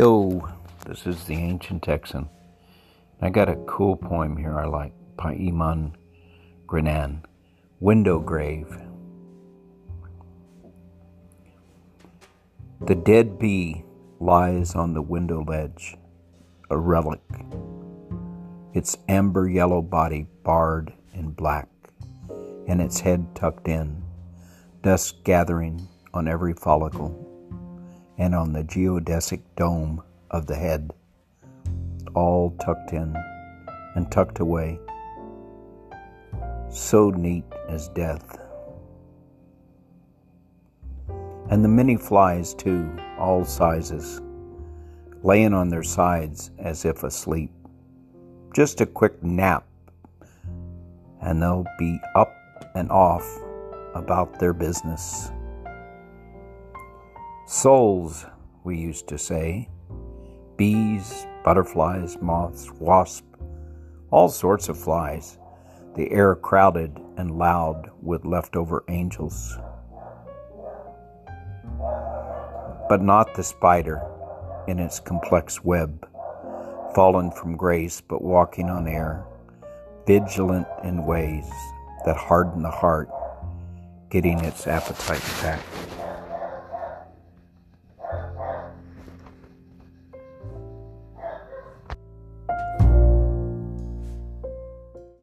Yo, this is the Ancient Texan. I got a cool poem here I like by Eamon Grennan, Window Grave. The dead bee lies on the window ledge, a relic, its amber yellow body barred in black, and its head tucked in, dust gathering on every follicle and on the geodesic dome of the head, all tucked in and tucked away. So neat as death. And the many flies, too, all sizes, laying on their sides as if asleep. Just a quick nap, and they'll be up and off about their business. Souls, we used to say. Bees, butterflies, moths, wasps, all sorts of flies. The air crowded and loud with leftover angels. But not the spider in its complex web, fallen from grace but walking on air, vigilant in ways that harden the heart, getting its appetite back.